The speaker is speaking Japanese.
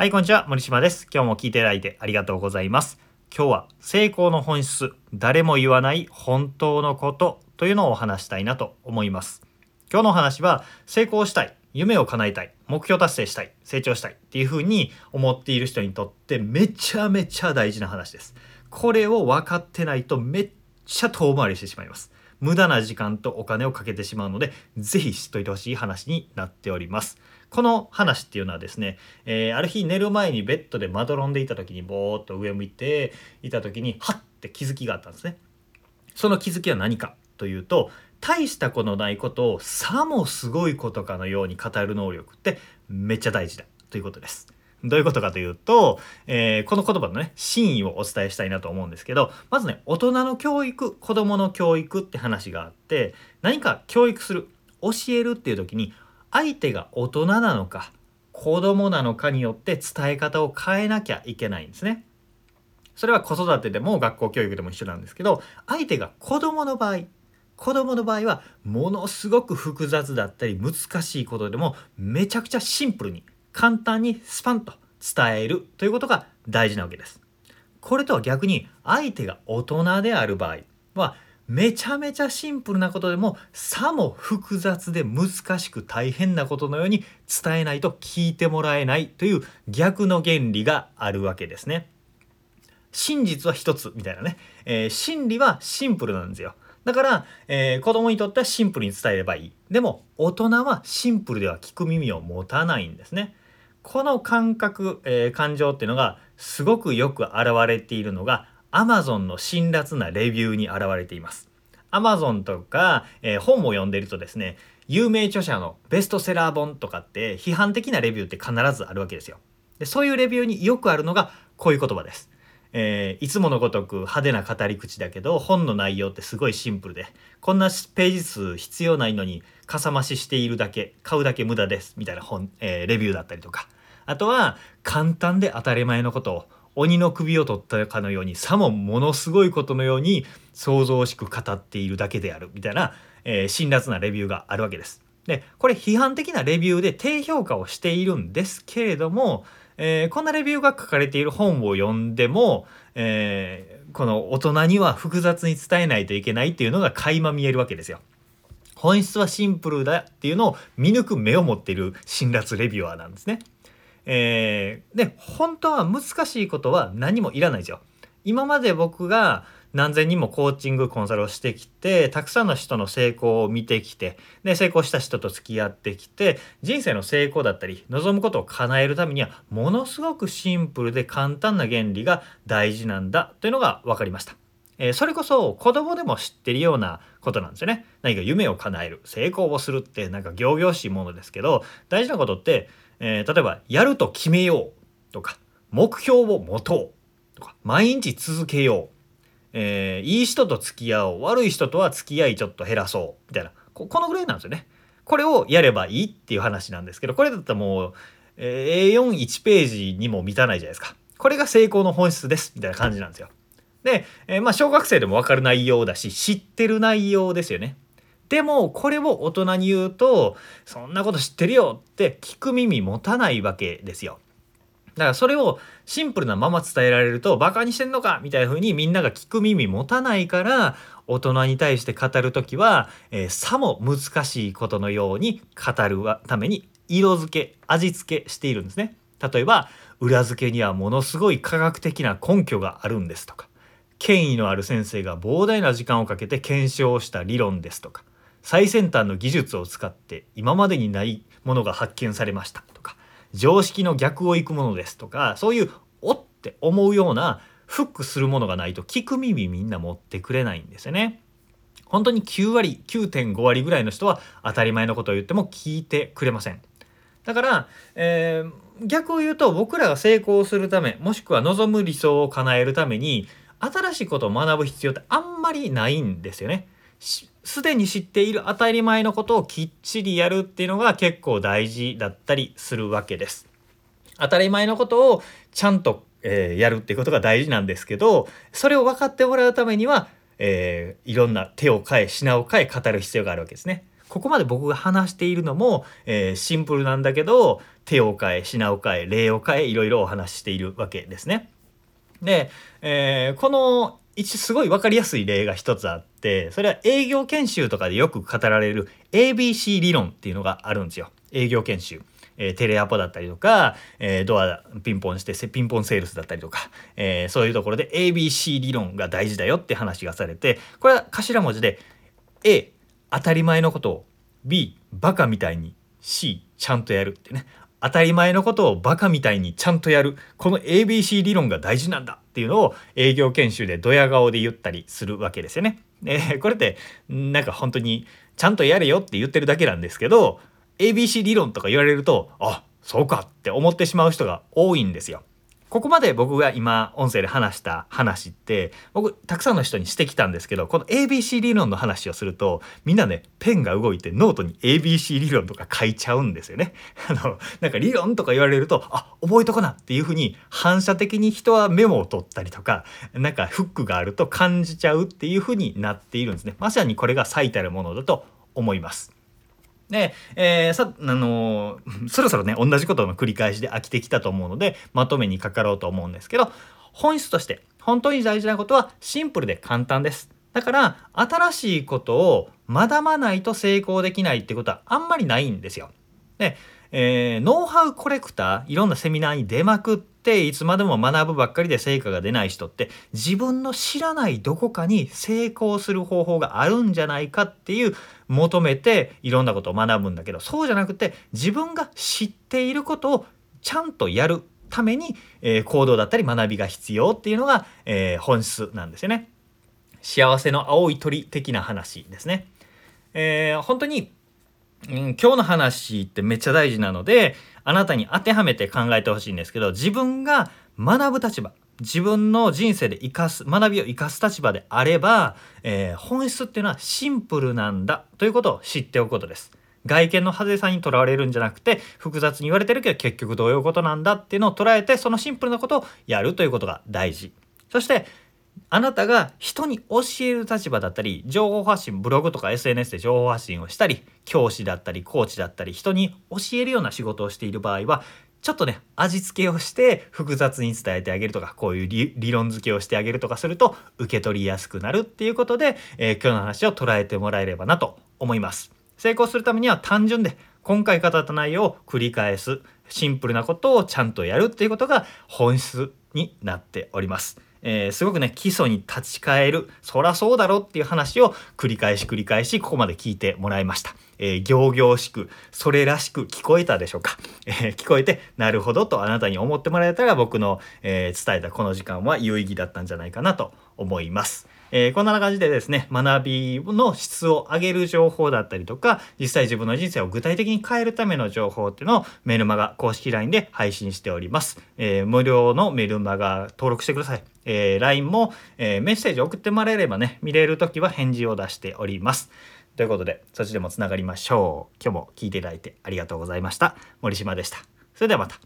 はい、こんにちは。森島です。今日も聞いていただいてありがとうございます。今日は成功の本質、誰も言わない本当のことというのをお話したいなと思います。今日のお話は成功したい、夢を叶えたい、目標達成したい、成長したいっていうふうに思っている人にとってめちゃめちゃ大事な話です。これを分かってないとめっちゃ遠回りしてしまいます。無駄な時間とお金をかけてしまうので、ぜひ知っといてほしい話になっております。この話っていうのはですね、えーある日寝る前にベッドでまどろんでいた時にぼーっと上向いていた時に、はって気づきがあったんですね。その気づきは何かというと、大したことないことをさもすごいことかのように語る能力ってめっちゃ大事だということです。どういうことかというと、えーこの言葉のね、真意をお伝えしたいなと思うんですけど、まずね、大人の教育、子供の教育って話があって、何か教育する、教えるっていう時に、相手が大人なのか、子供なのかによって伝え方を変えなきゃいけないんですね。それは子育てでも学校教育でも一緒なんですけど、相手が子供の場合、子供の場合はものすごく複雑だったり難しいことでもめちゃくちゃシンプルに簡単にスパンと伝えるということが大事なわけです。これとは逆に相手が大人である場合はめちゃめちゃシンプルなことでもさも複雑で難しく大変なことのように伝えないと聞いてもらえないという逆の原理があるわけですね。真実は一つみたいなね、えー真理はシンプルなんですよ。だから、えー子供にとってはシンプルに伝えればいい。でも大人はシンプルでは聞く耳を持たないんですね。この感覚、えー感情っていうのがすごくよく現れているのが Amazon の辛辣なレビューに現れています。Amazon とか、えー本を読んでるとですね、有名著者のベストセラー本とかって批判的なレビューって必ずあるわけですよ。でそういうレビューによくあるのがこういう言葉です。えーいつものごとく派手な語り口だけど本の内容ってすごいシンプルでこんなページ数必要ないのにかさ増ししているだけ買うだけ無駄ですみたいな本、えーレビューだったりとかあとは簡単で当たり前のことを鬼の首を取ったかのようにさもものすごいことのように想像しく語っているだけであるみたいな、えー辛辣なレビューがあるわけです。でこれ批判的なレビューで低評価をしているんですけれども、えーこんなレビューが書かれている本を読んでも、えーこの大人には複雑に伝えないといけないっていうのが垣間見えるわけですよ。本質はシンプルだっていうのを見抜く目を持っている辛辣レビュアーなんですね。えーで本当は難しいことは何もいらないですよ。今まで僕が何千人もコーチングコンサルをしてきてたくさんの人の成功を見てきてで成功した人と付き合ってきて人生の成功だったり望むことを叶えるためにはものすごくシンプルで簡単な原理が大事なんだというのが分かりました。えーそれこそ子供でも知ってるようなことなんですよね。何か夢を叶える成功をするってなんか仰々しいものですけど大事なことって、えー例えばやると決めようとか目標を持とうとか毎日続けよう、えーいい人と付き合おう悪い人とは付き合いちょっと減らそうみたいなこのぐらいなんですよね。これをやればいいっていう話なんですけどこれだったらもう、えー A41 ページにも満たないじゃないですか。これが成功の本質ですみたいな感じなんですよ。で、えーまあ小学生でも分かる内容だし知ってる内容ですよね。でもこれを大人に言うとそんなこと知ってるよって聞く耳持たないわけですよ。だからそれをシンプルなまま伝えられるとバカにしてんのかみたいな風にみんなが聞く耳持たないから大人に対して語る時は、えーさも難しいことのように語るために色付け味付けしているんですね。例えば裏付けにはものすごい科学的な根拠があるんですとか権威のある先生が膨大な時間をかけて検証した理論ですとか最先端の技術を使って今までにないものが発見されましたとか常識の逆を行くものですとかそういうおって思うようなフックするものがないと聞く耳みんな持ってくれないんですよね。本当に9割9.5割ぐらいの人は当たり前のことを言っても聞いてくれません。だから、えー逆を言うと僕らが成功するためもしくは望む理想を叶えるために新しいことを学ぶ必要ってあんまりないんですよね。すでに知っている当たり前のことをきっちりやるっていうのが結構大事だったりするわけです。当たり前のことをちゃんと、えーやるっていうことが大事なんですけどそれを分かってもらうためには、えーいろんな手を変え品を変え語る必要があるわけですね。ここまで僕が話しているのも、えー、シンプルなんだけど手を変え品を変え礼を変えいろいろお話ししているわけですね。で、えー、この一すごい分かりやすい例が一つあっててそれは営業研修とかでよく語られる ABC 理論っていうのがあるんですよ。営業研修。えー、テレアポだったりとか、えー、ドアピンポンしてピンポンセールスだったりとか、えー、そういうところで ABC 理論が大事だよって話がされてこれは頭文字で A 当たり前のことを B バカみたいに C ちゃんとやるってね。当たり前のことをバカみたいにちゃんとやるこの ABC 理論が大事なんだっていうのを営業研修でドヤ顔で言ったりするわけですよね。でこれってなんか本当にちゃんとやれよって言ってるだけなんですけど ABC 理論とか言われるとあそうかって思ってしまう人が多いんですよ。ここまで僕が今音声で話した話って僕たくさんの人にしてきたんですけどこの ABC 理論の話をするとみんなねペンが動いてノートに ABC 理論とか書いちゃうんですよね。あのなんか理論とか言われるとあ覚えとこなっていうふうに反射的に人はメモを取ったりとかなんかフックがあると感じちゃうっていうふうになっているんですね。まさにこれが最たるものだと思います。で、えー、さ、あのー、そろそろね、同じことの繰り返しで飽きてきたと思うので、まとめにかかろうと思うんですけど、本質として、本当に大事なことはシンプルで簡単です。だから、新しいことを学ばないと成功できないってことはあんまりないんですよ。で、えー、ノウハウコレクターいろんなセミナーに出まくっっていつまでも学ぶばっかりで成果が出ない人って自分の知らないどこかに成功する方法があるんじゃないかっていう求めていろんなことを学ぶんだけどそうじゃなくて自分が知っていることをちゃんとやるために、えー、行動だったり学びが必要っていうのが、えー、本質なんですよね。幸せの青い鳥的な話ですね。えー、本当にうん、今日の話ってめっちゃ大事なのであなたに当てはめて考えてほしいんですけど自分が学ぶ立場自分の人生で生かす学びを生かす立場であれば、えー、本質っていうのはシンプルなんだということを知っておくことです。外見の派手さにとらわれるんじゃなくて複雑に言われてるけど結局どういうことなんだっていうのを捉えてそのシンプルなことをやるということが大事。そしてあなたが人に教える立場だったり情報発信ブログとか SNS で情報発信をしたり教師だったりコーチだったり人に教えるような仕事をしている場合はちょっとね味付けをして複雑に伝えてあげるとかこういう理論付けをしてあげるとかすると受け取りやすくなるっていうことで、えー、今日の話を捉えてもらえればなと思います。成功するためには単純で今回語った内容を繰り返すシンプルなことをちゃんとやるっていうことが本質になっております。えー、すごくね基礎に立ち返るそらそうだろっていう話を繰り返し繰り返しここまで聞いてもらいました。えー、行々しくそれらしく聞こえたでしょうか、えー、聞こえてなるほどとあなたに思ってもらえたら僕の、え伝えたこの時間は有意義だったんじゃないかなと思います。えー、こんな感じでですね学びの質を上げる情報だったりとか実際自分の人生を具体的に変えるための情報っていうのをメルマガ公式 LINE で配信しております、えー、無料のメルマガ登録してください、えー、LINE も、えー、メッセージ送ってもらえればね見れる時は返事を出しております。ということでそっちでもつながりましょう。今日も聞いていただいてありがとうございました。森島でした。それではまた。